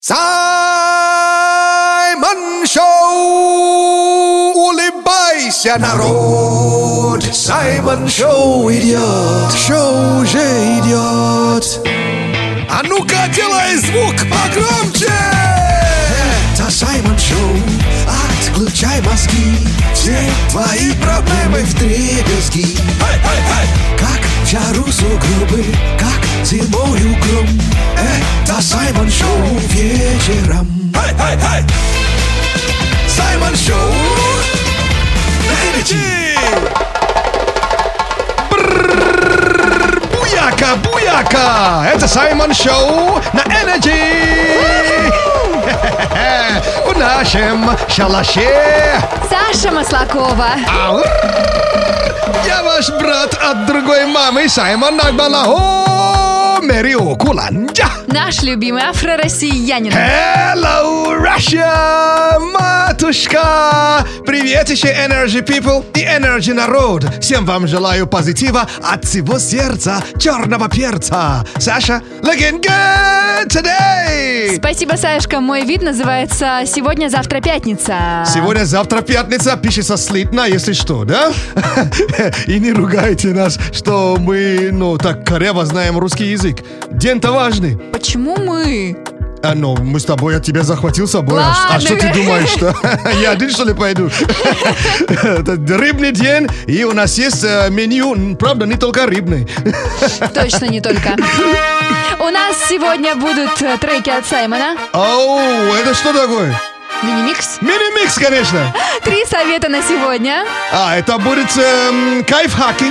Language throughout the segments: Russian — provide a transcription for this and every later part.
Саймон Шоу! Улыбайся, народ! Саймон Шоу идет! Шоу уже идет! А ну-ка, делай звук погромче! Это Саймон Шоу! Отключай мозги! Все твои проблемы в дребезги! Как в жару сугробы, как зимою гром Это Саймон Шоу вечером Саймон Шоу на Energy. Буяка, буяка! Это Саймон Шоу на Energy! В нашем шалаше! Саша Маслакова. Ау! Я ваш брат от другой мамы Саймон Нагбалао Мерио Куланджа! Наш любимый афро-россиянин. Hello, Russia! Матушка! Привет еще Energy People и Energy народ! Всем вам желаю позитива от всего сердца черного перца! Саша, looking good today! Спасибо, Сашка. Мой вид называется «Сегодня-завтра пятница». Сегодня, завтра пятница, пишется слитно, если что, да? И не ругайте нас, что мы, ну, так коряво знаем русский язык. День-то важный. Почему мы? А, ну, мы с тобой, я тебя захватил с собой. А ш- А, Ладно. что ты думаешь, что я один, что ли, пойду? Это рыбный день, и у нас есть э, меню, правда, не только рыбный. Точно не только. У нас сегодня будут э, треки от Саймона. Оу, это что такое? Мини-микс. Мини-микс, конечно. Три совета на сегодня. А, это будет эм, кайф-хаки.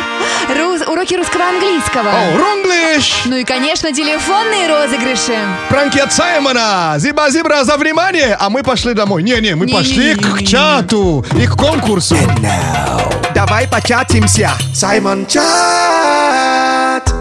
Рус- уроки русского английского. О, рунглиш. Ну и, конечно, телефонные розыгрыши. Пранки от Саймона. Зиба-зибра за внимание. А мы пошли домой. Не-не, мы пошли к Не-не-не-не-не. чату и к конкурсу. Давай початимся Саймон Чат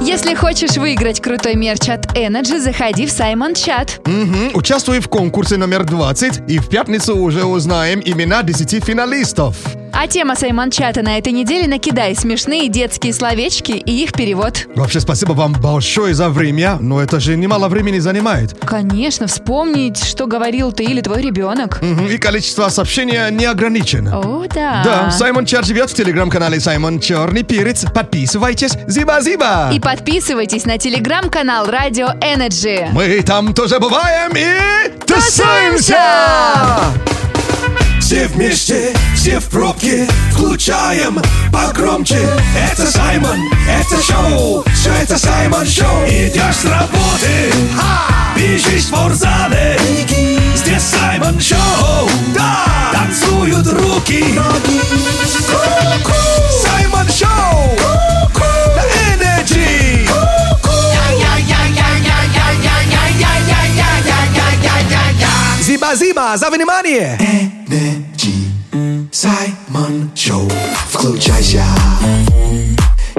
Если хочешь выиграть крутой мерч от Energy, заходи в Саймон Чат. Мгм, Участвуй в конкурсе номер 20 и в пятницу уже узнаем имена 10 финалистов. А тема Саймон Чата на этой неделе накидай смешные детские словечки и их перевод. Вообще, спасибо вам большое за время, но это же немало времени занимает. Конечно, вспомнить, что говорил ты или твой ребенок. Мгм, И количество сообщений не ограничено. О, да. Да, Саймон Чар живет в телеграм-канале Саймон Черный Перец. Подписывайтесь. Зиба-зиба. И подписывайтесь на телеграм-канал Радио Energy. Мы там тоже бываем и Тусуемся! тусуемся! Все вместе, все в пробке Включаем погромче Это Саймон, это шоу Все это Саймон Шоу Идешь с работы Бежишь в спортзале Здесь Саймон Шоу Да, танцуют руки. Саймон Шоу На Energy Зиба-зиба, за внимание! Включайся.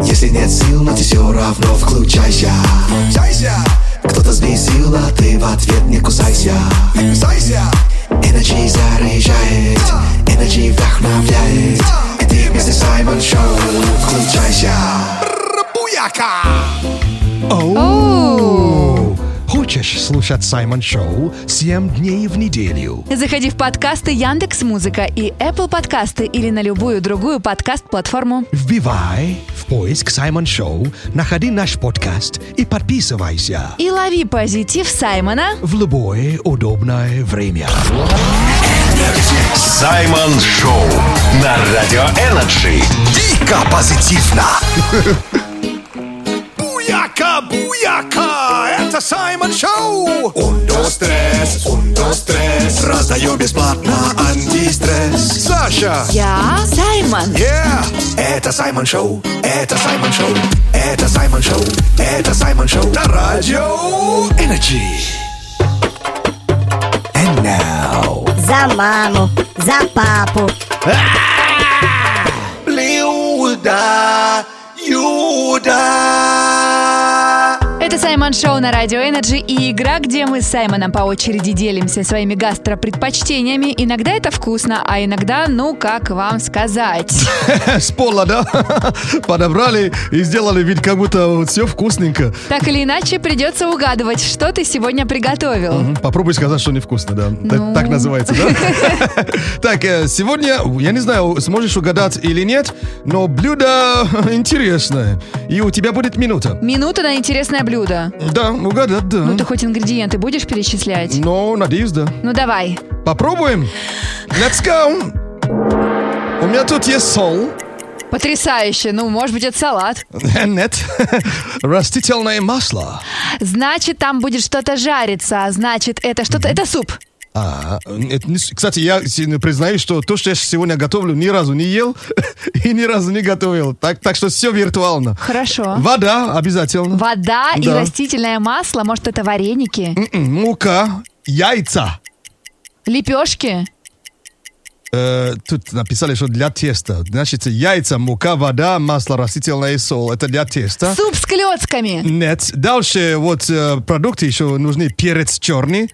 Если нет сил, но ты все равно включайся. Включайся. Кто-то сбесил, а ты в ответ не кусайся. Не кусайся. Energy заряжает. Energy вдохновляет. И ты вместе с Саймон Шоу. Включайся. Буяка! Оу. Хочешь слушать Саймон Шоу 7 дней в неделю? Заходи в подкасты Яндекс Музыка и Apple подкасты или на любую другую подкаст-платформу. Вбивай в поиск Саймон Шоу, находи наш подкаст и подписывайся И лови позитив Саймона в любое удобное время. Саймон Шоу на Радио Energy. Дико позитивно! Буяка, буяка! Это Саймон Шоу! Undo stress, undo stress Раздаю бесплатно антистресс Саша! Я Саймон. Yeah! Это Саймон Шоу, это Саймон Шоу, это Саймон Шоу, это Саймон Шоу на радио Energy. And now, За маму, за папу. Блюда, Юда. Это Саймон Шоу на Радио Energy и игра, где мы с Саймоном по очереди делимся своими гастропредпочтениями. Иногда это вкусно, а иногда, ну, как вам сказать. С пола, да? Подобрали и сделали вид, как будто все вкусненько. Так или иначе, придется угадывать, что ты сегодня приготовил. Попробуй сказать, что невкусно, да. Ну. Так, называется, да? Так, э, сегодня, я не знаю, сможешь угадать или нет, но блюдо интересное. И у тебя будет минута. Минута на интересное блюдо. Да, угадать, да. Ну, ты хоть ингредиенты будешь перечислять? Но, надеюсь, да. Ну, давай. Попробуем. Let's go. У меня тут есть сол. Потрясающе. Ну, может быть, это салат. Нет. Растительное масло. Значит, там будет что-то жариться. а Значит, это что-то... Это суп. А, кстати, я с- признаюсь, что то, что я сегодня готовлю, ни разу не ел и ни разу не готовил. Так, так что все виртуально. Хорошо. Вода обязательно. Вода и Да. растительное масло. Может, это вареники? М, Мука, яйца. Лепешки? Э, тут написали, что для теста. Значит, яйца, мука, вода, масло растительное и соль. Это для теста. Суп с клетками. Нет. Дальше вот э, продукты еще нужны. Перец черный,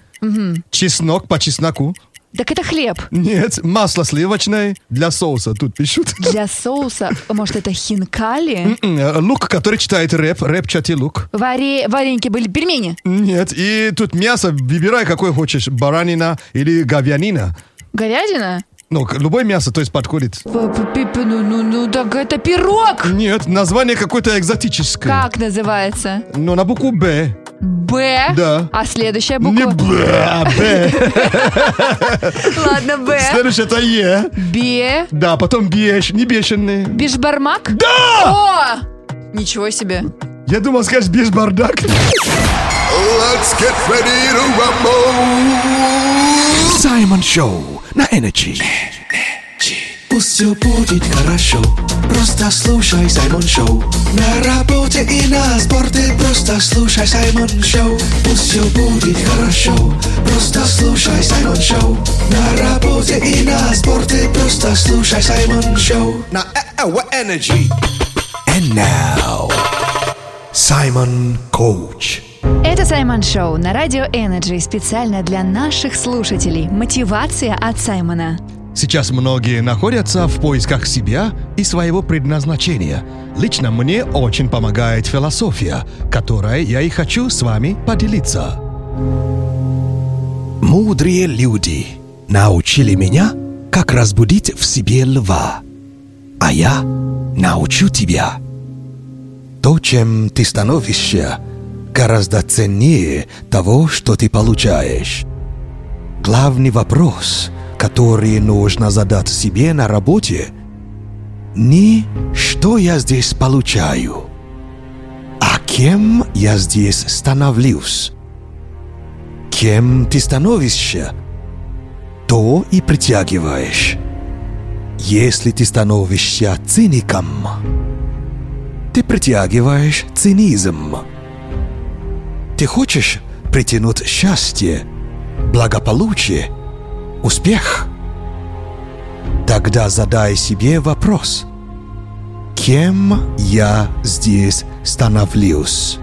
чеснок по чесноку. Так это хлеб. Нет, масло сливочное для соуса. Тут пишут. Для соуса, может, это хинкали? М, э, Лук, который читает рэп, рэпчатый лук. Варе... Вареники были пельмени? Нет, и тут мясо, выбирай какое хочешь, баранина или говядина. Говядина? Ну, любое мясо, то есть подходит. Ну, ну, ну, так это пирог! Нет, название какое-то экзотическое. Как называется? Ну, на букву Б. Б? Да. А следующая Не буква? Б, а Б. Ладно, Б. Следующее это Е. Бе. Да, потом беш, не бешеный. Бишбармак? Да! О! Ничего себе. Я думал, скажешь беш бардак. Let's get ready to rumble. Саймон Шоу на Energy. Пусть все будет хорошо, просто слушай Саймон Шоу. На работе и на спорте просто слушай Саймон Шоу. Пусть все будет хорошо, просто слушай Саймон Шоу. На работе и на спорте просто слушай Саймон Шоу. На Energy. And now, Саймон Коуч. Это Саймон Шоу на Радио Energy специально для наших слушателей. Мотивация от Саймона. Сейчас многие находятся в поисках себя и своего предназначения. Лично мне очень помогает философия, которой я и хочу с вами поделиться. Мудрые люди научили меня, как разбудить в себе льва. А я научу тебя. То, чем ты становишься, гораздо ценнее того, что ты получаешь. Главный вопрос, который нужно задать себе на работе, не «что я здесь получаю», а «кем я здесь становлюсь». Кем ты становишься, то и притягиваешь. Если ты становишься циником, ты притягиваешь цинизм. Ты хочешь притянуть счастье, благополучие, успех? Тогда задай себе вопрос. Кем я здесь становлюсь?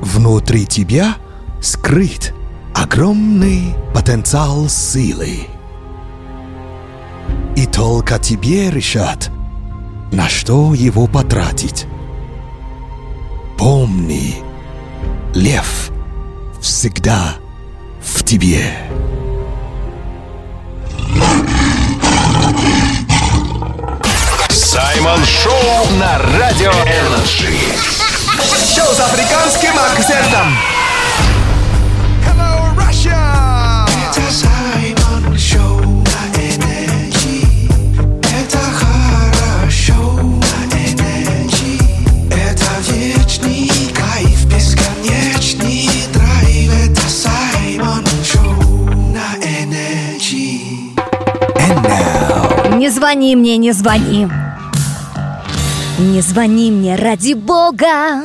Внутри тебя скрыт огромный потенциал силы. И только тебе решать, на что его потратить. Помни, лев всегда в тебе. Саймон Шоу на Радио Energy. Шоу с африканским акцентом. Hello, Russia! Это Саймон Шоу на Energy. Это хорошо на Energy. Это вечный кайф, бесконечный драйв. Это Саймон Шоу на Energy. And now. Не звони мне, не звони. Не звони мне ради бога.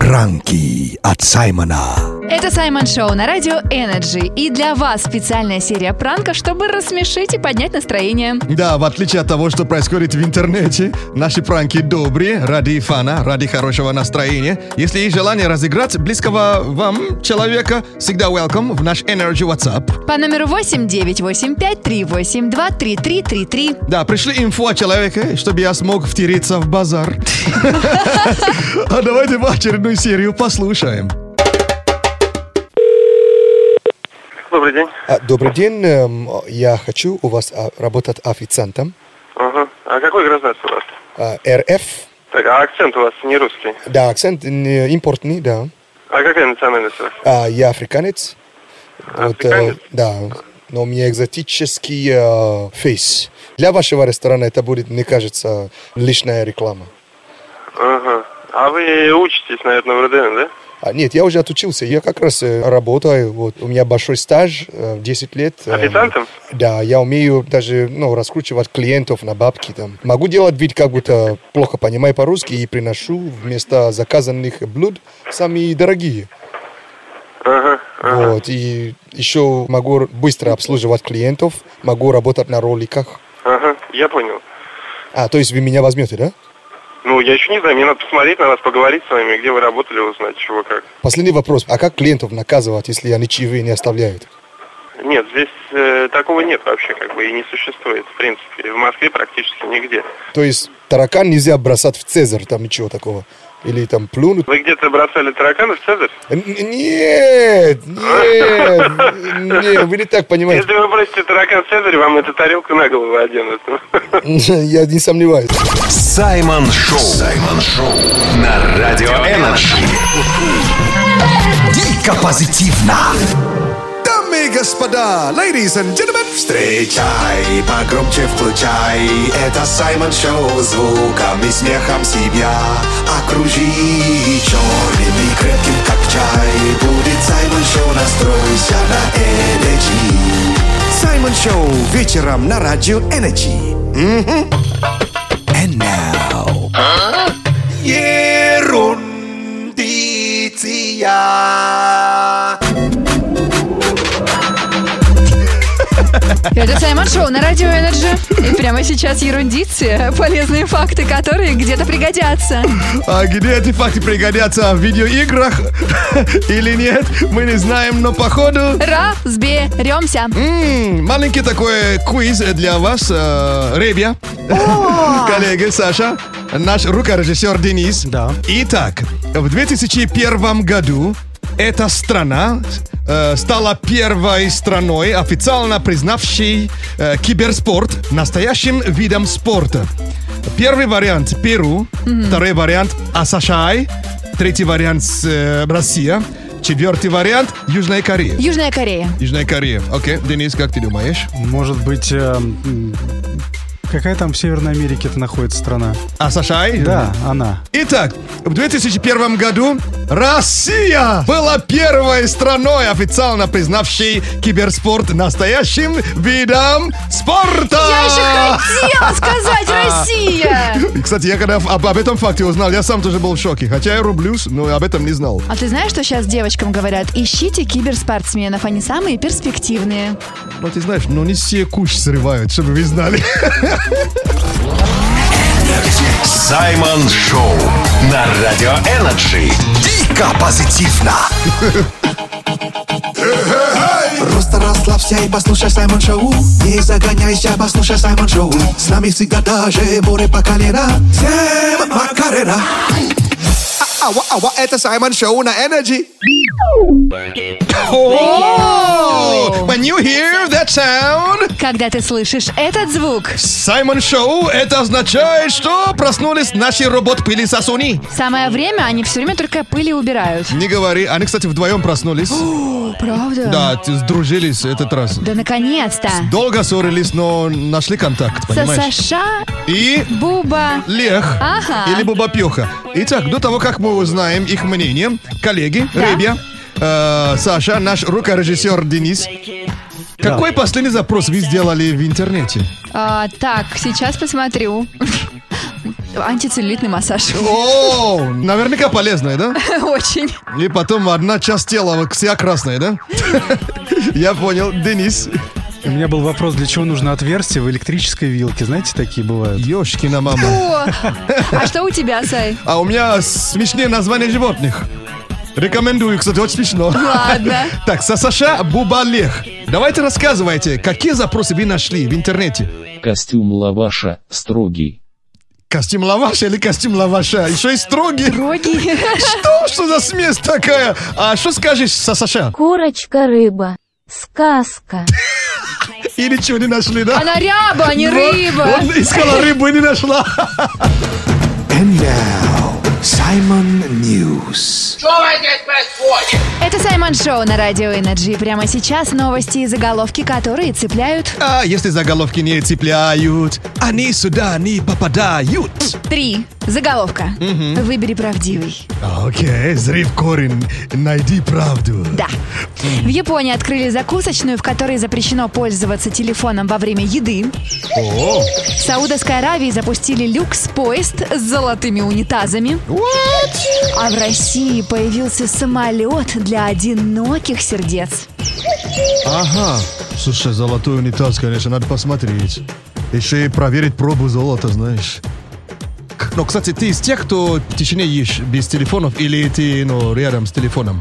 Ранки от Саймона. Это Саймон Шоу на радио Energy. И для вас специальная серия пранков, чтобы рассмешить и поднять настроение. Да, в отличие от того, что происходит в интернете, наши пранки добрые, ради фана, ради хорошего настроения. Если есть желание разыграть близкого вам человека, всегда welcome в наш Energy WhatsApp. По номеру 8 985 382 3333. Да, пришли инфу о человеке, чтобы я смог втереться в базар. А давайте в очередную серию послушаем. Добрый день. А, Добрый день, эм, я хочу у вас а, работать официантом. Ага. А какой гражданство у вас? А, РФ, Так, а акцент у вас не русский. да, акцент не импортный, да. А какая национальность у вас? А, я африканец. Вот, э, Африканец? да, но у меня экзотический э, фейс. Для вашего ресторана это будет, мне кажется, лишняя реклама. Ага. А вы учитесь, наверное, в РДН, да? А, нет, я уже отучился, я как раз э, работаю, вот, у меня большой стаж, э, 10 лет. э, Официантом? Да, я умею даже ну, раскручивать клиентов на бабки. Там. Могу делать вид, как будто плохо понимаю по-русски и приношу вместо заказанных блюд самые дорогие. Ага. ага. Вот, и еще могу быстро обслуживать клиентов, могу работать на роликах. Ага. Я понял. А, то есть вы меня возьмете, да? Ну, я еще не знаю, мне надо посмотреть на вас, поговорить с вами, где вы работали, узнать, чего как. Последний вопрос. А как клиентов наказывать, если они чаевые не оставляют? Нет, здесь э, такого нет вообще, как бы, и не существует, в принципе. В Москве практически нигде. То есть таракан нельзя бросать в Цезарь, там ничего такого? Или там плюнуть? Вы где-то бросали тараканов, Цезарь? Нет, нет, нет, вы не так понимаете. Если вы бросите таракан в Цезарь, вам эту тарелку на голову оденут. Я не сомневаюсь. Саймон Шоу. Саймон Шоу. На Радио Energy. Дико позитивно. Господа, ladies and gentlemen, Встречай, погромче включай. Это Саймон Шоу Звуком и смехом себя Окружи черным и крепким, как чай. Будет Саймон Шоу, настройся на Energy. Саймон Шоу вечером на радио Energy. And now Ерундиция Это Саймон Шоу на радио Energy. И прямо сейчас ерундиции, полезные факты, которые где-то пригодятся. а где эти факты пригодятся в видеоиграх или нет, мы не знаем, но походу... Разберемся. М, Маленький такой квиз для вас, э, Ребя, коллеги Саша, наш рукорежиссер Денис. Да. Итак, в 2001 году эта страна э, стала первой страной, официально признавшей э, киберспорт настоящим видом спорта. Первый вариант Перу, второй вариант Асашай, третий вариант э, Россия, четвертый вариант Южная Корея. Южная Корея. Южная Корея. Окей, Денис, как ты думаешь? Может быть, э, какая там в Северной Америке это находится страна? Асашай? Да, она. Итак, в 2001 году Россия была первой страной, официально признавшей киберспорт настоящим видом спорта. Я еще хотела сказать Россия. Кстати, я когда об, об этом факте узнал, я сам тоже был в шоке. Хотя я рублюсь, но об этом не знал. А ты знаешь, что сейчас девочкам говорят? Ищите киберспортсменов, они самые перспективные. Ну, ты знаешь, ну не все куш срывают, чтобы вы знали. Саймон Шоу. На Радио Energy. Дико позитивно. Просто расслабься и послушай Саймон Шоу. Не загоняйся, послушай Саймон Шоу. С нами всегда даже море по колено. Всем Макарена. Ава, ава, это Саймон Шоу на Energy Oh, when you hear that sound, Когда ты слышишь этот звук, Саймон Шоу, это означает, что проснулись наши робот-пылесосуни. самое время они все время только пыли убирают. Не говори, они, кстати, вдвоем проснулись. О, правда? Да, т- сдружились этот раз. Да наконец-то. Долго ссорились, но нашли контакт, понимаешь? Саша, И Буба. Лех Ага. или Бубапеха. Итак, до того, как мы узнаем их мнение, коллеги, Да. Ребя, э, Саша, наш рукорежиссер Денис, какой последний запрос вы сделали в интернете? А, так, сейчас посмотрю. Антицеллюлитный массаж. О, наверняка полезная, да? Очень. И потом одна часть тела вся красная, да? Я понял. Денис. У меня был вопрос, для чего нужно отверстие в электрической вилке. Знаете, такие бывают. Ёшкина мама. О, а что у тебя, Сай? А у меня смешнее название животных. Рекомендую, кстати, очень смешно. Ладно. Так, Сасаша Бубалех. Давайте рассказывайте, какие запросы вы нашли в интернете? Костюм лаваша строгий. Костюм лаваша или костюм лаваша? Еще и строгий. Роги. Что? Что за смесь такая? А что скажешь, Сасаша? Курочка, рыба. Сказка. И ничего не нашли, да? Она ряба, а не рыба. Вот искала рыбу и не нашла. And now, Simon News. Это Саймон Шоу на Радио Energy. Прямо сейчас новости и заголовки, которые цепляют. А если заголовки не цепляют, они сюда не попадают. Три. Заголовка. Выбери правдивый. Окей, зри в корень, найди правду. Да. В Японии открыли закусочную, в которой запрещено пользоваться телефоном во время еды. О, В Саудовской Аравии запустили люкс-поезд с золотыми унитазами. А в России появился самолет для одиноких сердец. ага. Слушай, золотой унитаз, конечно, надо посмотреть. Еще и проверить пробу золота, знаешь. Но, кстати, ты из тех, кто в тишине ешь без телефонов или ты, ну, рядом с телефоном?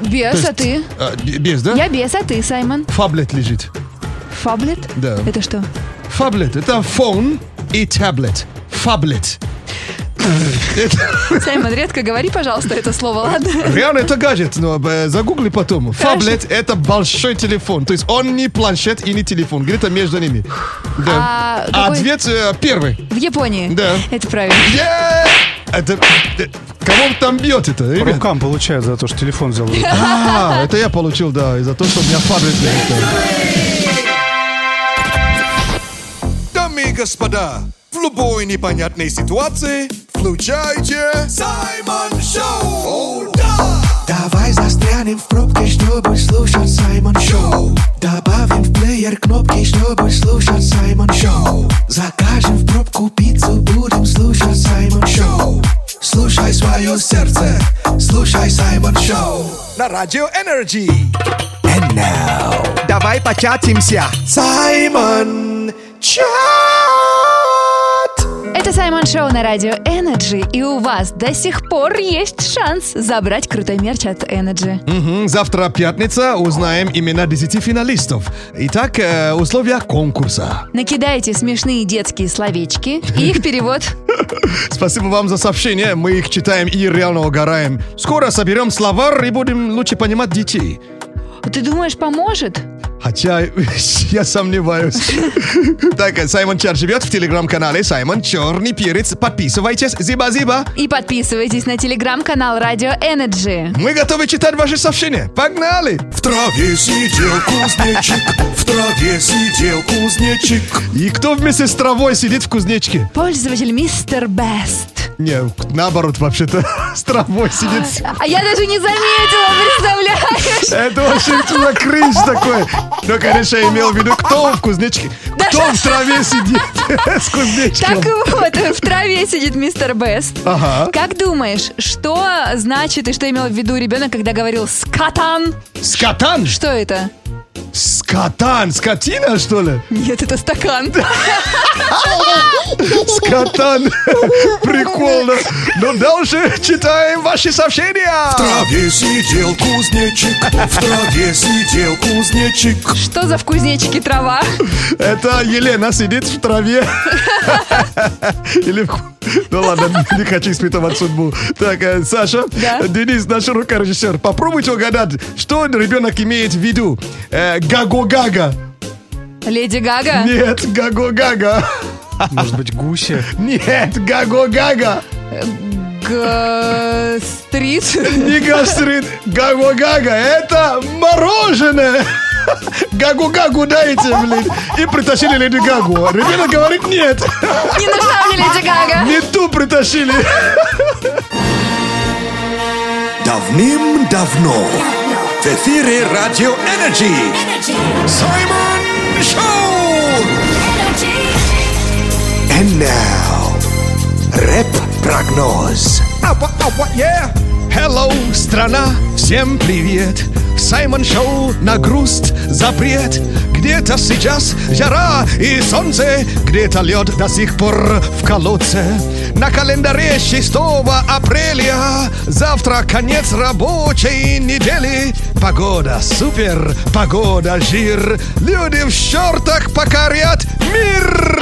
Без, а ты? есть, а, б- без, да? Я без, а ты, Саймон? Фаблет лежит. Фаблет? Да. Это что? Фаблет. Это фон и таблет. Фаблет. Саймон, редко говори, пожалуйста, это слово, ладно? Реально это гаджет, но э, загугли потом. Фаблет это большой телефон. То есть он не планшет и не телефон. Где-то между ними. Да. А А какой- ответ э, первый. В Японии? Да. Это правильно. Е! Это... э, Кого он там бьет это, По ребят? рукам получают за то, что телефон взял. А, это я получил, да, из-за того, что у меня фаблет господа, в любой непонятной ситуации включайте Саймон Шоу. О, да! Давай застрянем в пробке, чтобы слушать Саймон Шоу. Добавим в плеер кнопки, чтобы слушать Саймон Шоу. Закажем в пробку пиццу, будем слушать Саймон Шоу. Слушай свое сердце, слушай Саймон Шоу. На радио Energy. And now. Давай початимся. Саймон Чат. Это Саймон Шоу на радио Energy, и у вас до сих пор есть шанс забрать крутой мерч от Energy. Мгм, Завтра пятница, узнаем имена 10 финалистов. Итак, э, условия конкурса. Накидайте смешные детские словечки и их перевод. Спасибо вам за сообщение, мы их читаем и реально угораем. Скоро соберем словарь и будем лучше понимать детей. Ты думаешь, поможет? Хотя я сомневаюсь. Так, Саймон Чар живет в телеграм-канале Саймон Черный Перец. Подписывайтесь. Зиба-зиба. И подписывайтесь на телеграм-канал Радио Energy. Мы готовы читать ваши сообщения. Погнали! В траве сидел кузнечик, в траве сидел кузнечик. И кто вместе с травой сидит в кузнечке? Пользователь Мистер Бест. Не, наоборот, вообще-то с травой сидит. А я даже не заметила, представляешь? Это очень туда кринж такой. Но, конечно, я имел в виду, кто в кузнечке, кто в траве сидит с кузнечком. Так вот, в траве сидит Мистер Бест. Ага. Как думаешь, что значит и что имел в виду ребенок, когда говорил «скатан»? Скотан? Что это? Скотан? Скотина, что ли? Нет, это стакан. Скотан. Прикольно. Ну, дальше читаем ваши сообщения. В траве сидел кузнечик, в траве сидел кузнечик. Что за в кузнечике трава? Это Елена сидит в траве. Или в... Ну ладно, не хочу испытывать судьбу. Так, э, Саша? Денис, наш рукорежиссер, попробуйте угадать, что ребенок имеет в виду. Э, Гаго-гага. Леди Гага? Нет, Гаго-гага. Может быть, гуся. Нет, Гаго-гага. Гастрит? Не гастрит, Гаго-гага. Это мороженое. Гагу-гагу дайте, блин. И притащили Леди Гагу. Ребенок говорит нет. Не нужна мне Леди Гага. Не ту притащили. Давным-давно в эфире Радио Energy Саймон Шоу! And now рэп-прогноз. Апа, апа, yeah. Hello, страна, всем привет! Саймон Шоу на грусть запрет. Где-то сейчас жара и солнце, где-то лед до сих пор в колодце. На календаре 6 апреля, завтра конец рабочей недели. Погода супер, погода жир, люди в шортах покорят мир.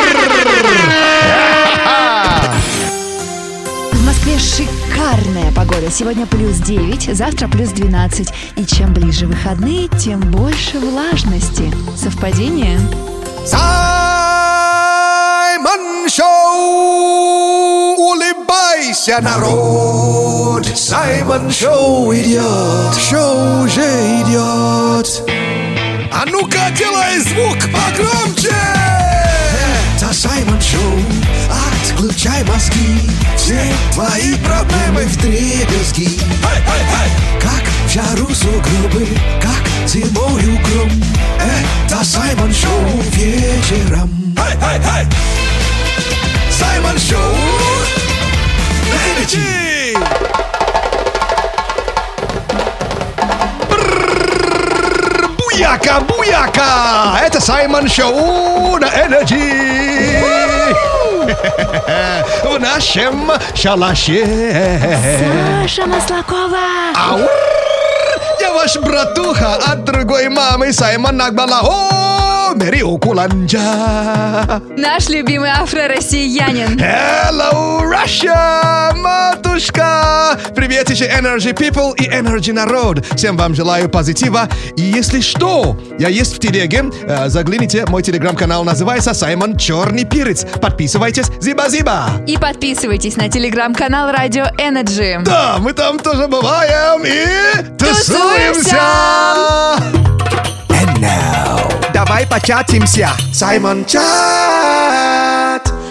Шикарная погода. Сегодня плюс 9, завтра плюс 12. И чем ближе выходные, тем больше влажности. Совпадение? Саймон Шоу! Улыбайся, народ! Саймон Шоу идет! Шоу уже идет! А ну-ка, делай звук погромче! Это Саймон Шоу! Отключай мозги! Все твои проблемы в дребезги! Как в жару сугробы, как зимою гром Это Саймон Шоу вечером Саймон Шоу на Energy. Буяка, буяка! Это Саймон Шоу на Energy! В нашем шалаше. Саша Маслакова! Ау! Я ваш братуха от другой мамы Саймон Нагбала. О, Мерио Куланджа. Наш любимый афро-россиянин. Hello, Russia, матушка! Привет еще Energy People и Energy народ. Всем вам желаю позитива. И если что, я есть в телеге. Э, Загляните, мой телеграм-канал называется Саймон Черный Перец. Подписывайтесь. Зиба-зиба! И подписывайтесь на телеграм-канал Радио Energy. Да, мы там тоже бываем и тусуемся! And now, давай початимся. Саймон Чат.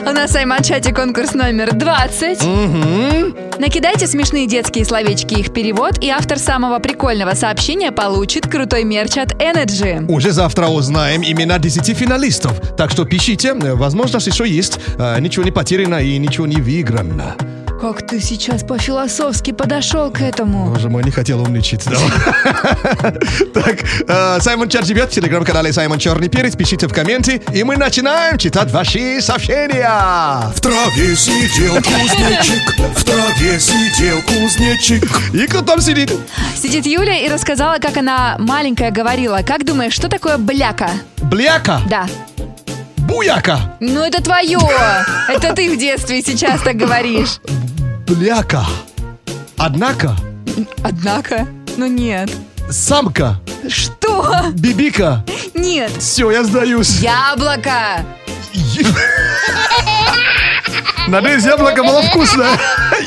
У нас в Саймон-чате конкурс номер 20. Накидайте смешные детские словечки, их перевод, и автор самого прикольного сообщения получит крутой мерч от Energy. Уже завтра узнаем имена 10 финалистов. Так что пишите, возможность еще есть. Э, Ничего не потеряно и ничего не выиграно. Как ты сейчас по-философски подошел к этому? Боже мой, не хотел умничать. да. Так, э, Саймон Чар живет в телеграм-канале Саймон Черный Перец. Пишите в комменты, и мы начинаем читать ваши сообщения. В траве сидел кузнечик, в траве сидел кузнечик. И кто там сидит? Сидит Юля и рассказала, как она маленькая говорила. Как думаешь, что такое бляка? Бляка, Да. Буяка, Ну это твое. Это ты в детстве сейчас так говоришь. бляка. Однако, Однако, ну нет. самка, Что? бибика. Нет. Все, я сдаюсь. Яблоко. Надеюсь, яблоко было вкусное.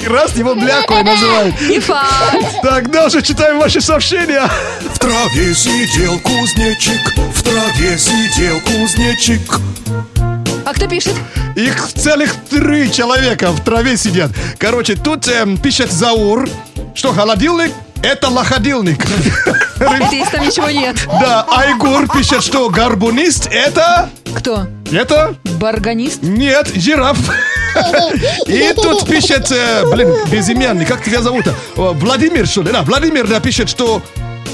И раз его блякой называют. Не факт. Так, дальше читаем ваши сообщения. В траве сидел кузнечик, в траве сидел кузнечик. А кто пишет? Их целых три человека в траве сидят. Короче, тут эм, пишет Заур, что холодильник это лоходильник. Есть там ничего нет. Да, Айгур пишет, что гарбунист это... Кто? Это? Барганист? Нет, жираф. И тут пишет, э, блин, безымянный, как тебя зовут? О, Владимир, что ли? Да, Владимир да, пишет, что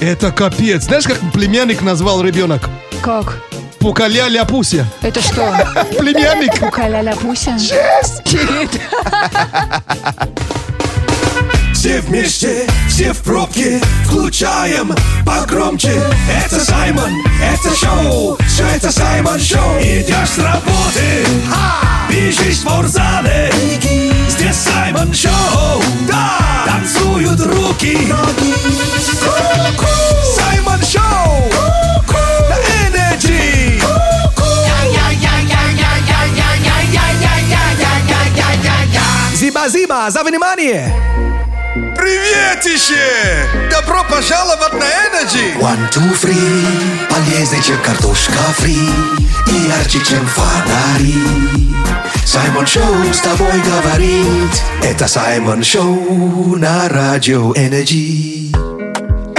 это капец. Знаешь, как племянник назвал ребенок? Как? Пукаля ляпуся. Это что? Племянник. Кукаля Пуся? Все вместе, все в пробке, включаем погромче. Это Саймон, это шоу, все это Саймон Шоу. Идешь с работы, бежишь в спортзале. Здесь Саймон Шоу, да, танцуют руки. Ку-ку. Саймон Шоу, Зиба-зиба, за внимание! Приветище! Добро пожаловать на Energy! One, two, three Полезнее, чем картошка фри И ярче, чем фонари Саймон Шоу с тобой говорит Это Саймон Шоу на радио Energy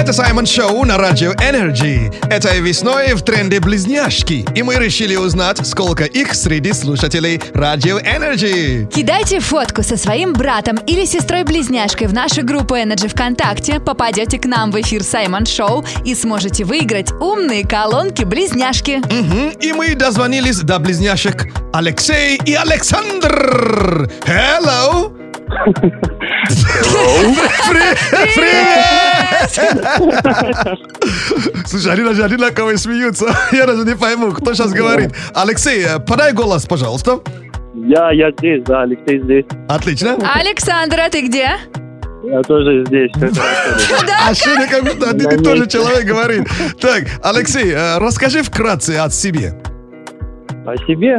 Это Саймон Шоу на Радио Energy. Этой весной в тренде близняшки. И мы решили узнать, сколько их среди слушателей Радио Energy. Кидайте фотку со своим братом или сестрой-близняшкой в нашу группу Energy ВКонтакте, попадете к нам в эфир Саймон Шоу и сможете выиграть умные колонки-близняшки. Мгм. И мы дозвонились до близняшек Алексей и Александр. Hello! Привет! Слушай, они даже одинаково смеются. Я даже не пойму, кто сейчас говорит. Алексей, э, подай голос, пожалуйста. Я, я здесь, да, Алексей здесь. Отлично. Александр, а ты где? Я тоже здесь. Хорошо. Ощущение, как будто один и На тот же месте. человек говорит. Так, Алексей, э, расскажи вкратце о себе. О себе?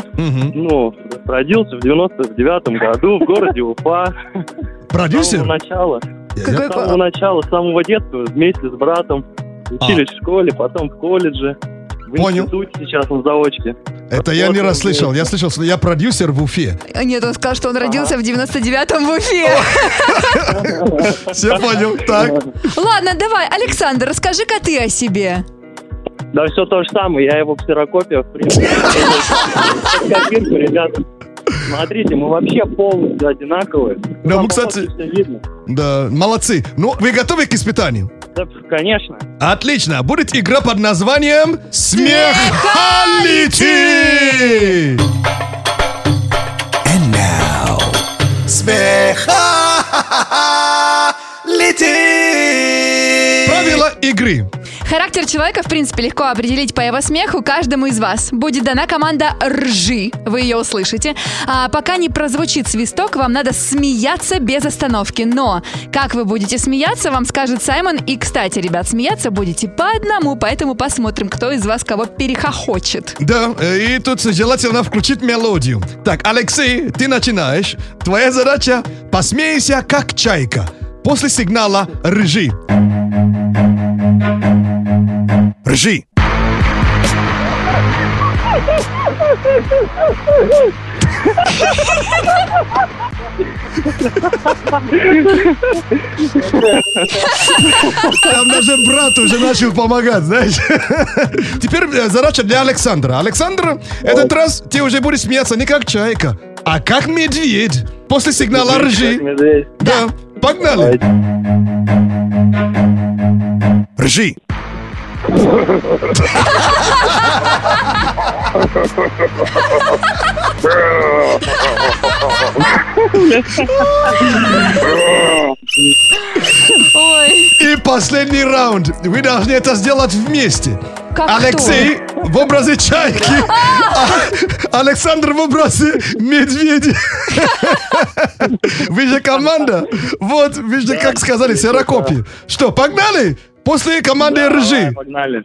Ну, родился в 99-м году в городе Уфа. С Продюсер? самого начала. С самого начала, с самого детства, вместе с братом. Учились в школе, потом в колледже. В Понял. институте сейчас на заочке. Это я не раз слышал. Я слышал, что я продюсер в Уфе. Нет, он сказал, что он родился в 99-м в Уфе. Все понял. Так. Ладно, давай, Александр, расскажи-ка ты о себе. Да, все то же самое, я его ксерокопия, в принципе. Копирку, ребята. Смотрите, мы вообще полностью одинаковые. Да, мы, кстати- видно. Да, молодцы. Ну, вы готовы к испытанию? Да, конечно. Отлично. Будет игра под названием Смехалити. And now, смехалити. Правила игры. Характер человека, в принципе, легко определить по его смеху каждому из вас. Будет дана команда «Ржи», вы ее услышите. А пока не прозвучит свисток, вам надо смеяться без остановки. Но как вы будете смеяться, вам скажет Саймон. И, кстати, ребят, смеяться будете по одному, поэтому посмотрим, кто из вас кого перехохочет. Да, э, и тут желательно включить мелодию. Так, Алексей, ты начинаешь. Твоя задача – посмейся, как чайка. После сигнала «Ржи». Ржи. Там даже брат уже начал помогать, знаешь. Теперь э, задача для Александра. Александр, этот раз ты уже будешь смеяться не как чайка, а как медведь. После сигнала ржи. Да, погнали. Ржи. Ой, И последний раунд. Вы должны это сделать вместе. Как Алексей в образе чайки, а Александр в образе медведя. Вы же команда. Вот, вы же, как сказали, серокопии. Что, погнали? После команды ржи. Погнали.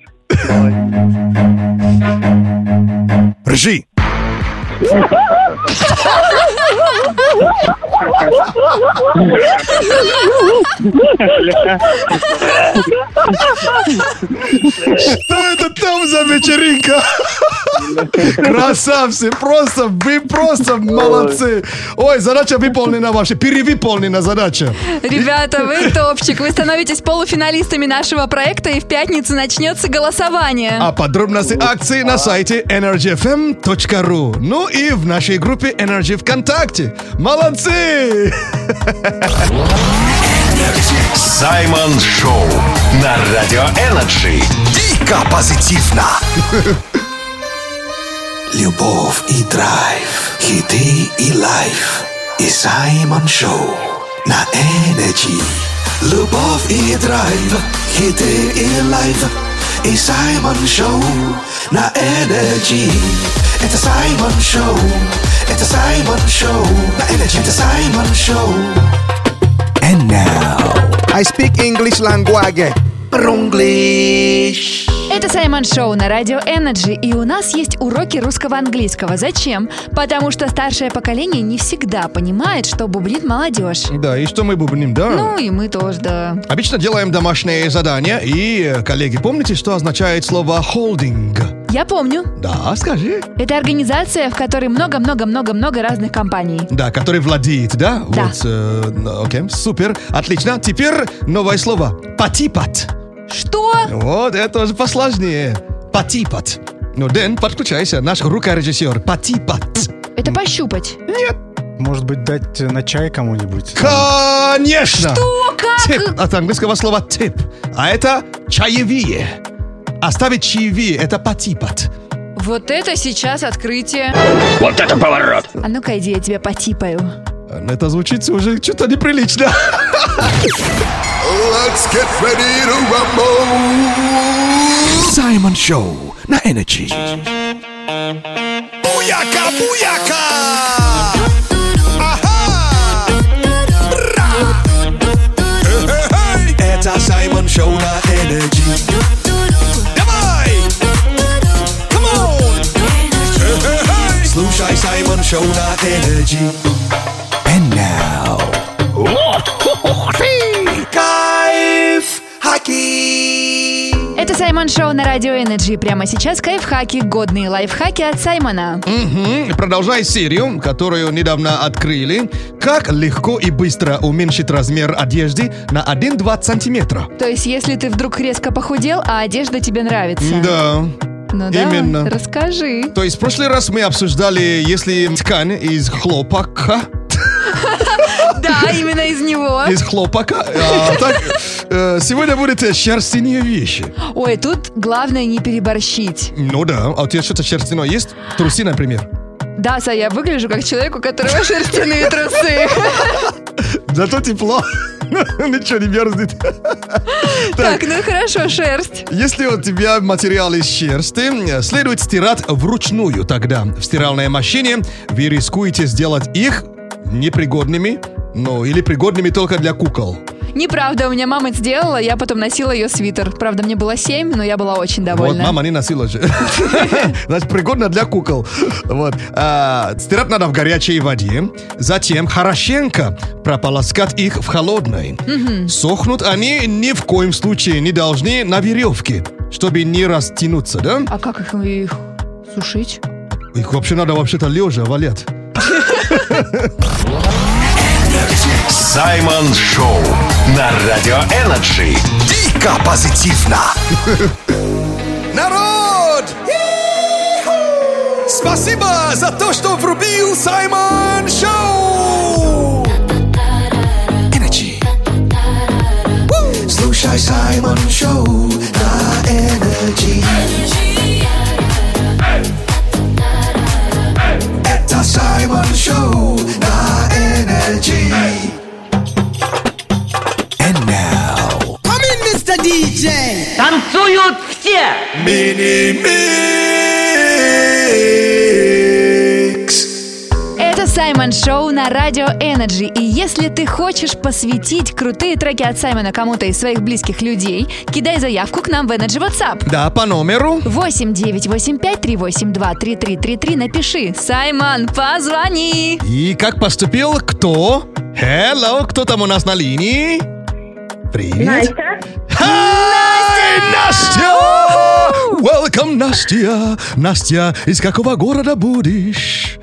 Ржи. Что это там за вечеринка? Красавцы, просто, вы просто молодцы. Ой, задача выполнена вообще, перевыполнена задача. ребята, вы топчик. Вы становитесь полуфиналистами нашего проекта, и в пятницу начнется голосование. А подробности акции на сайте energyfm.ru. Ну и в нашей группе Energy ВКонтакте. Молодцы! Саймон Шоу на Радио Energy. Дико позитивно. Любовь и драйв, хиты и life. И Саймон Шоу на Energy. Любовь и драйв, хиты и life. И Саймон Шоу на Energy. Это Саймон Шоу, это Саймон Шоу на Energy. Это Саймон Шоу. And now, I speak English language. English. Это Саймон Шоу на Радио Energy, и у нас есть уроки русского английского. Зачем? Потому что старшее поколение не всегда понимает, что бубнит молодежь. Да, и что мы бубним, да? Ну и мы тоже, да. Обычно делаем домашние задания, и, э, коллеги, помните, что означает слово «холдинг»? Я помню. Да, скажи. Это организация, в которой много-много-много-много разных компаний. Да, который владеет, да? Да. Вот, э, окей, супер, отлично. Теперь новое слово. Патипат. Что? Вот, это уже посложнее. Потипать. Ну, Дэн, подключайся, наш рукорежиссер. Потипать. Это пощупать. Нет. Может быть, дать на чай кому-нибудь? Конечно! Что? Как? Тип от английского слова тип. А это чаевие. Оставить чаевие – это потипать. Вот это сейчас открытие. Вот это поворот! А ну-ка, иди, я тебя потипаю. Это звучит уже что-то неприлично. Let's get ready to rumble. Саймон Шоу на Energy. Буяка, буяка! Саймон Шоу на Energy. And now... Кайфхаки! Это Саймон Шоу на Радио Energy. Прямо сейчас кайфхаки, годные лайфхаки от Саймона. Мгм. Продолжаю серию, которую недавно открыли. Как легко и быстро уменьшить размер одежды на 1-2 сантиметра. То есть, если ты вдруг резко похудел, а одежда тебе нравится. Да. Ну да, именно. расскажи. То есть в прошлый раз мы обсуждали, если ткань из хлопка, Да, именно из него. из хлопка, а, так, э, сегодня будет шерстяные вещи. Ой, тут главное не переборщить. Ну да, а у тебя что-то шерстяное есть? Трусы, например. Да, Са, я выгляжу как человек, у которого шерстяные трусы. Зато тепло. Ничего не мерзнет. Так, ну хорошо, шерсть. Если у тебя материал из шерсти, следует стирать вручную тогда. В стиральной машине вы рискуете сделать их непригодными, ну, или пригодными только для кукол. Неправда, у меня мама это сделала, я потом носила ее свитер. Правда, мне было 7, но я была очень Вот, довольна. мама не носила же. Значит, пригодно для кукол. Вот. А, стирать надо в горячей воде. Затем хорошенько прополоскать их в холодной. Сохнут они ни в коем случае не должны на веревке, чтобы не растянуться, да? А как их, их сушить? Их вообще надо вообще-то лежа валять. Саймон Шоу на Радио Energy. Дико позитивно! Народ! Спасибо за то, что врубил Саймон Шоу! Energy. Слушай Саймон Шоу на Energy. Это Саймон Шоу Танцуют все! Мини-микс. Это Саймон Шоу на Радио Energy. И если ты хочешь посвятить крутые треки от Саймона кому-то из своих близких людей, кидай заявку к нам в Energy WhatsApp. Да, по номеру. 8 985 382 3333 напиши «Саймон, позвони!» И как поступил кто? Hello, кто там у нас на линии? Привет. Hi, Настя! Welcome, Настя! Настя, из какого города будешь?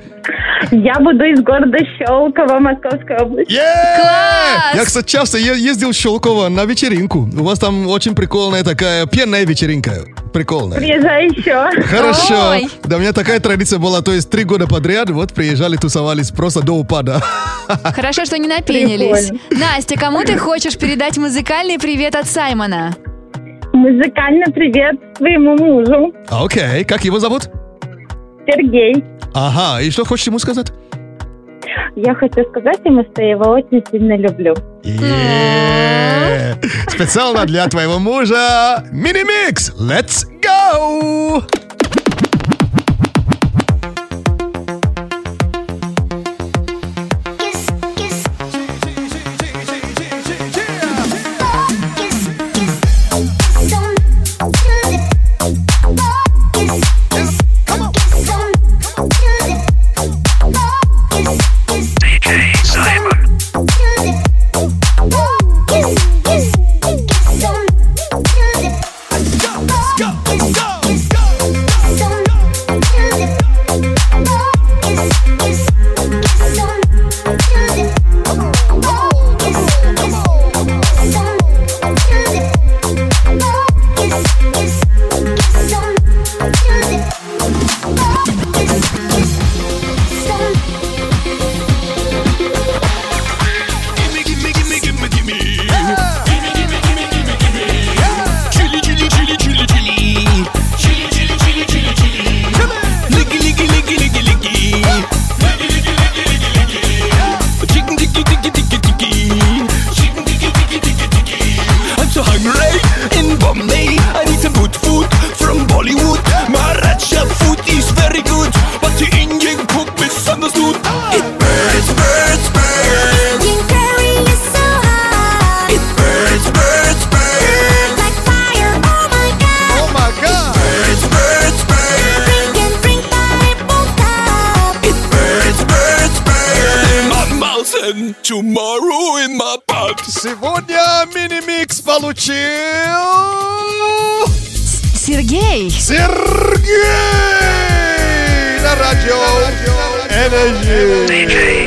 Я буду из города Щелково, Московской области. Yeah! Я, кстати, часто е- ездил в Щелково на вечеринку. У вас там очень прикольная такая пенная вечеринка. Прикольная. Приезжай еще. Хорошо. Да, у меня такая традиция была, то есть три года подряд, вот приезжали, тусовались просто до упада. Хорошо, что не напенились. Настя, кому ты хочешь передать музыкальный привет от Саймона? Музыкальный привет своему мужу, Окей, как его зовут? Сергей. Ага, и что хочешь ему сказать? Я хочу сказать ему, что я его очень сильно люблю. Специально для твоего мужа. Мини-микс. Let's go!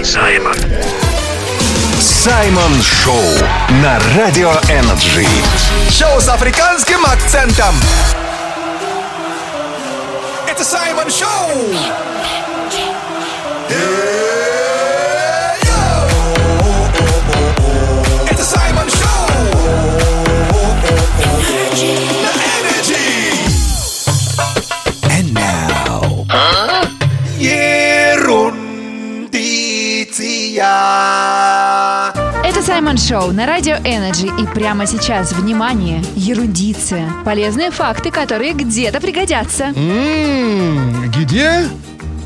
Саймон. Саймон Шоу на Радио Energy. Шоу с африканским акцентом. Это Саймон Шоу. Это Ерундиция. Это Саймон Шоу на Радио Energy. И прямо сейчас, внимание, ерундиция. Полезные факты, которые где-то пригодятся. М, Где?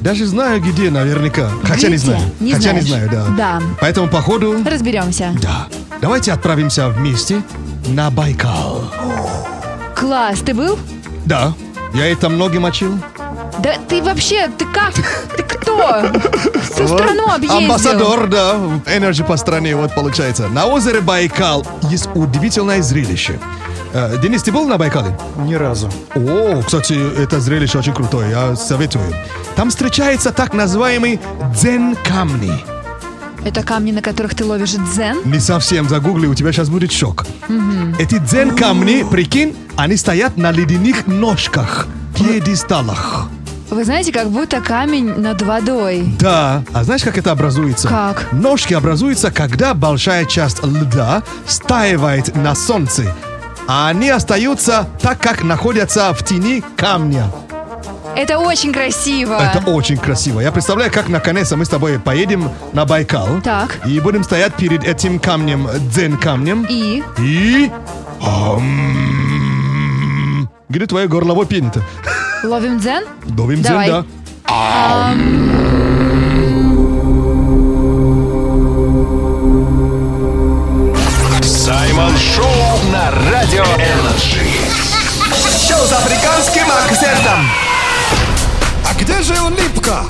Даже знаю, где наверняка. Хотя не Где? знаю. Не Хотя не знаешь? знаю, да. Да. Поэтому, походу, Разберемся. да. Давайте отправимся вместе на Байкал. Класс, ты был? Да. Я это многим мочил. Да ты вообще, ты как? Ты кто? Всю страну объездил. Амбассадор, да, Energy по стране, вот получается. На озере Байкал есть удивительное зрелище. Э, Денис, ты был на Байкале? Ни разу. О, кстати, это зрелище очень крутое, я советую. Там встречается так называемый дзен-камни. Это камни, на которых ты ловишь дзен? Не совсем загугли, у тебя сейчас будет шок. Мгм. Эти дзен-камни, прикинь, они стоят на ледяных ножках, пьедесталах. Вы знаете, как будто камень над водой. Да, а знаешь, как это образуется? Как? Ножки образуются, когда большая часть льда стаивает на солнце, а они остаются так, как находятся в тени камня. Это очень красиво. Это очень красиво. Я представляю, как наконец-то мы с тобой поедем на Байкал. Так. И будем стоять перед этим камнем, дзен камнем. И? И... Ам. Где твое горлово пенито? Ловим дзен? Ловим дзен, Давай. да. Саймон Шоу на Радио Energy. Шоу с африканским акцентом. А где же улыбка?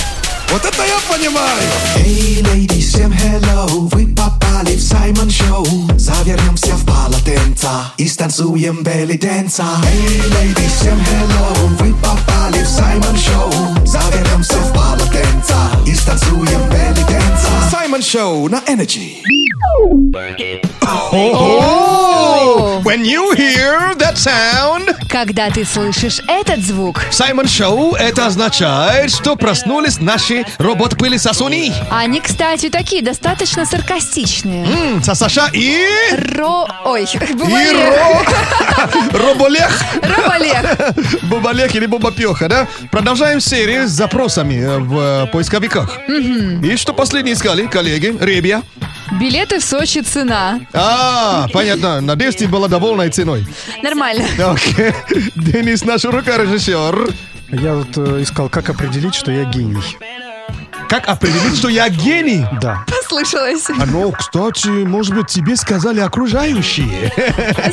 Вот это я понимаю. Эй, леди, всем hello, вы попали в Саймон Шоу. Завернемся в полотенца и станцуем белли дэнса. Эй, леди, всем hello, вы попали в Саймон Шоу. Завернемся в полотенца и станцуем белли дэнса. Саймон Шоу на Energy. When you hear that sound, Когда ты слышишь этот звук, Саймон Шоу, это означает, что проснулись наши робот-пылесосуни. они, кстати, такие достаточно саркастичные. М, Сасаша и... Ро... Ой, И. Ро... Роболех. Роболех. Бубалех или Бубапеха, да? Продолжаем серию с запросами э, в э, поисковиках. И что последние искали, коллеги? Ребя. Билеты в Сочи цена. А, понятно. Надеюсь, ты была довольна ценой. Нормально. Окей. Денис, наш рукорежиссер. Я вот э, искал, как определить, что я гений. Как определить, что я гений? Да. Послышалось. А ну, кстати, может быть, тебе сказали окружающие.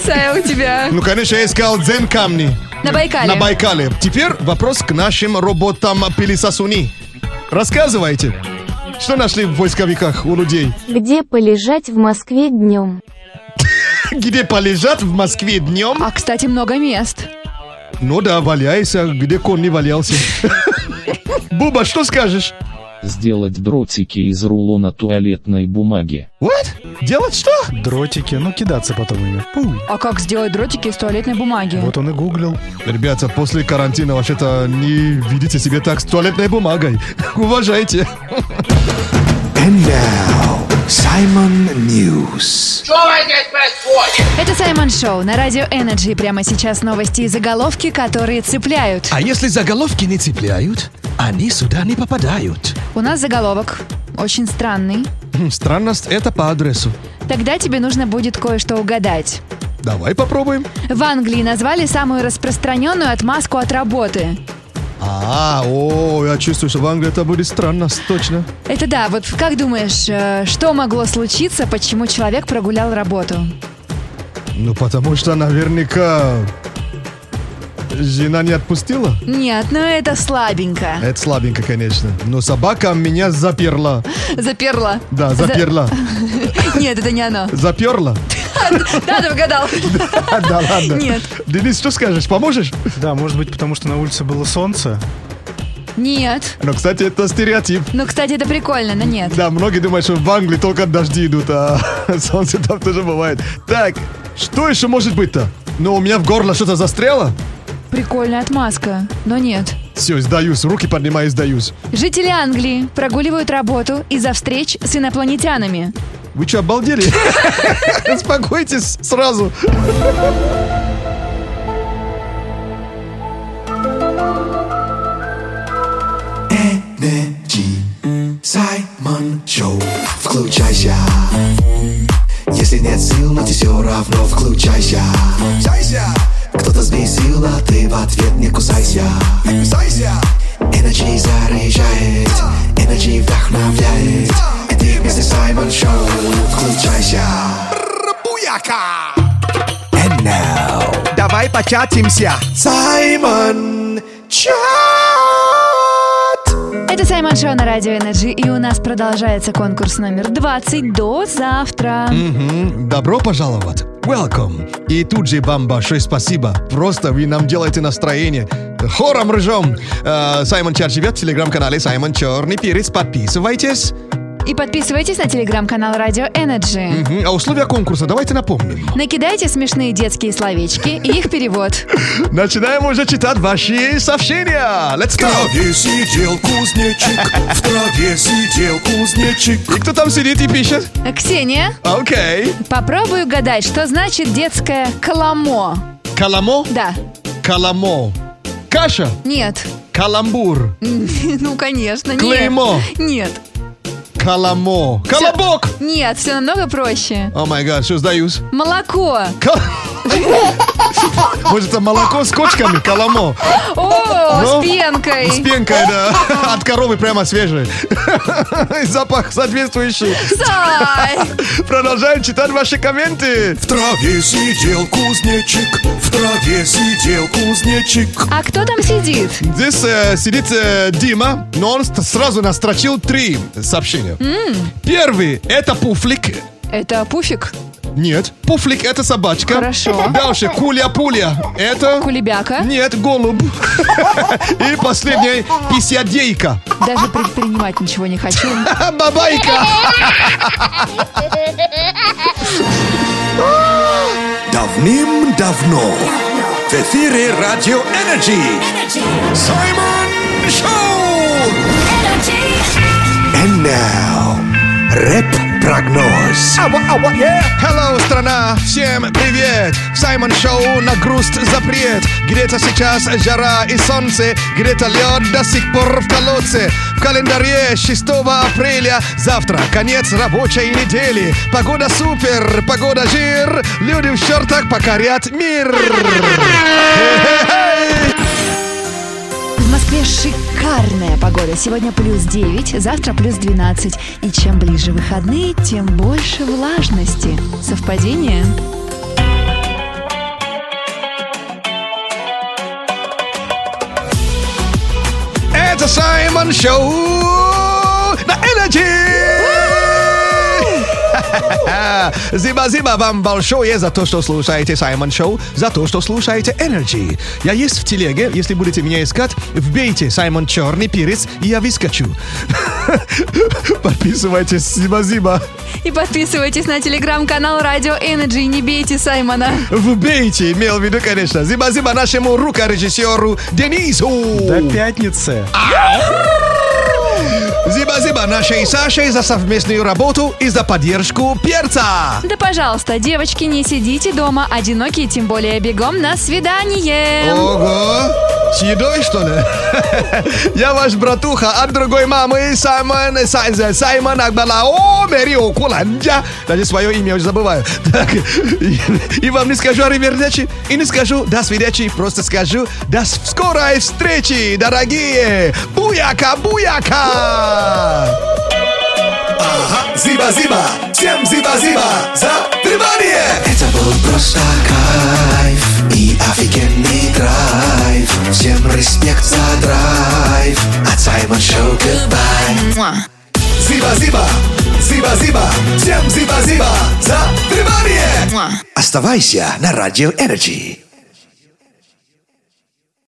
Сая, у тебя Ну, конечно, я искал дзен камни. на Байкале. На Байкале. Теперь вопрос к нашим роботам-пылесосуни. Рассказывайте. Что нашли в поисковиках у людей? Где полежать в Москве днем? Где полежат в Москве днем? А, кстати, много мест. Ну да, валяйся, где конь не валялся. Буба, что скажешь? Сделать дротики из рулона туалетной бумаги. What? Делать что? Дротики, ну кидаться потом ими. Пу. А как сделать дротики из туалетной бумаги? Вот он и гуглил. Ребята, после карантина вообще-то не видите себе так с туалетной бумагой. Уважайте. And now, Simon News. Это Саймон Шоу на Радио Energy. Прямо сейчас новости и заголовки, которые цепляют. А если заголовки не цепляют, они сюда не попадают. У нас заголовок очень странный. Хм, Странность это по адресу. Тогда тебе нужно будет кое-что угадать. Давай попробуем. В Англии назвали самую распространенную отмазку от работы. А, о, я чувствую, что в Англии это будет странность, точно. Это да, вот как думаешь, э, что могло случиться, почему человек прогулял работу? Ну, потому что наверняка Жена не отпустила? Нет, ну это слабенько. Это слабенько, конечно. Но собака меня заперла. Заперла. Да, заперла. Нет, это не оно. Заперла? Да, ты угадал. Да ладно. Нет. Денис, что скажешь, поможешь? Да, может быть, потому что на улице было солнце. Нет. Ну, кстати, это стереотип. Ну, кстати, это прикольно, но нет. Да, многие думают, что в Англии только дожди идут, а солнце там тоже бывает. Так, что еще может быть-то? Ну, у меня в горло что-то застряло? Прикольная отмазка, но нет. Все, сдаюсь, руки поднимаю и сдаюсь. Жители Англии прогуливают работу из-за встреч с инопланетянами. Вы что, обалдели? Успокойтесь сразу. Саймон Шоу Включайся. Если нет сил, но ты все равно включайся. Кто-то сбесил, а ты в ответ не кусайся початимся. Саймон Чат Это Саймон Шоу на Радио Energy, и у нас продолжается конкурс номер 20 до завтра. Мгм, Добро пожаловать. Welcome. И тут же вам большое спасибо. Просто вы нам делаете настроение. Хором ржем. Э, Саймон чат живет в телеграм-канале Саймон Черный Перец. Подписывайтесь. И подписывайтесь на телеграм-канал Радио Energy. Мгм. А условия конкурса давайте напомним. Накидайте смешные детские словечки и их перевод. Начинаем уже читать ваши сообщения. Let's В go. траве сидел кузнечик, в траве сидел кузнечик. И кто там сидит и пишет? Ксения, Окей. попробуй угадать, что значит детское каламо. Каламо? Да. Каламо. Каша? Нет. Каламбур. Ну, конечно, нет. Клеймо. Нет. Каламо. Колобок. Нет, все намного проще. О май гад, что сдаюсь? Молоко. Ка- Может, это молоко с кочками, каламо. О, Ну, с пенкой. С пенкой, да. От коровы прямо свежий. Запах соответствующий. Сай. Продолжаем читать ваши комменты. В траве сидел кузнечик, в траве сидел кузнечик. А кто там сидит? Здесь э, сидит э, Дима, но он сразу настрочил три сообщения. М, Первый – это Пуфлик. Это пуфик. Нет, Пуфлик – это собачка. Хорошо. Дальше Куля-Пуля – это... Кулебяка. Нет, голубь. И последний – Писядейка. Даже предпринимать ничего не хочу. Бабайка. Давным-давно в эфире Радио Energy Саймон Шоу! And now, рэп-прогноз. Hello, страна! Всем привет! Саймон Шоу на грусть запрет. Где-то сейчас жара и солнце, где-то лед до сих пор в колодце. В календаре 6 апреля, завтра конец рабочей недели. Погода супер, погода жир, люди в шортах покорят мир. Москве шикарная погода. Сегодня плюс 9, завтра плюс 12. И чем ближе выходные, тем больше влажности. Совпадение? Это Саймон Шоу Зиба-зиба вам большое за то, что слушаете Саймон Шоу, за то, что слушаете Energy. Я есть в телеге, если будете меня искать, вбейте Саймон Черный Перец, и я выскочу. Подписывайтесь, зиба-зиба. И подписывайтесь на телеграм-канал Радио Energy. Не бейте Саймона. Вбейте, имел в виду, конечно. Зиба-зиба нашему рукорежиссеру Денису. До пятницы. Зиба-зиба нашей Сашей за совместную работу и за поддержку перца. Да, пожалуйста, девочки, не сидите дома одинокие, тем более бегом на свидание. Ого! С едой, что ли? Я ваш братуха от другой мамы, Саймон, Сай- Саймон Акбалао, Мерио Куланджа. Даже свое имя уже забываю. Так, и, вам не скажу аривердечи, и не скажу до свидачи, просто скажу до скорой встречи, дорогие! Буяка, буяка! Ага, зиба-зиба, всем зиба-зиба за внимание! Это был просто кайф и офигенный драйв. Всем респект за драйв. От Саймон Шоу goodbye. Зиба-зиба, зиба-зиба Всем зиба-зиба за внимание. Оставайся на Радио Energy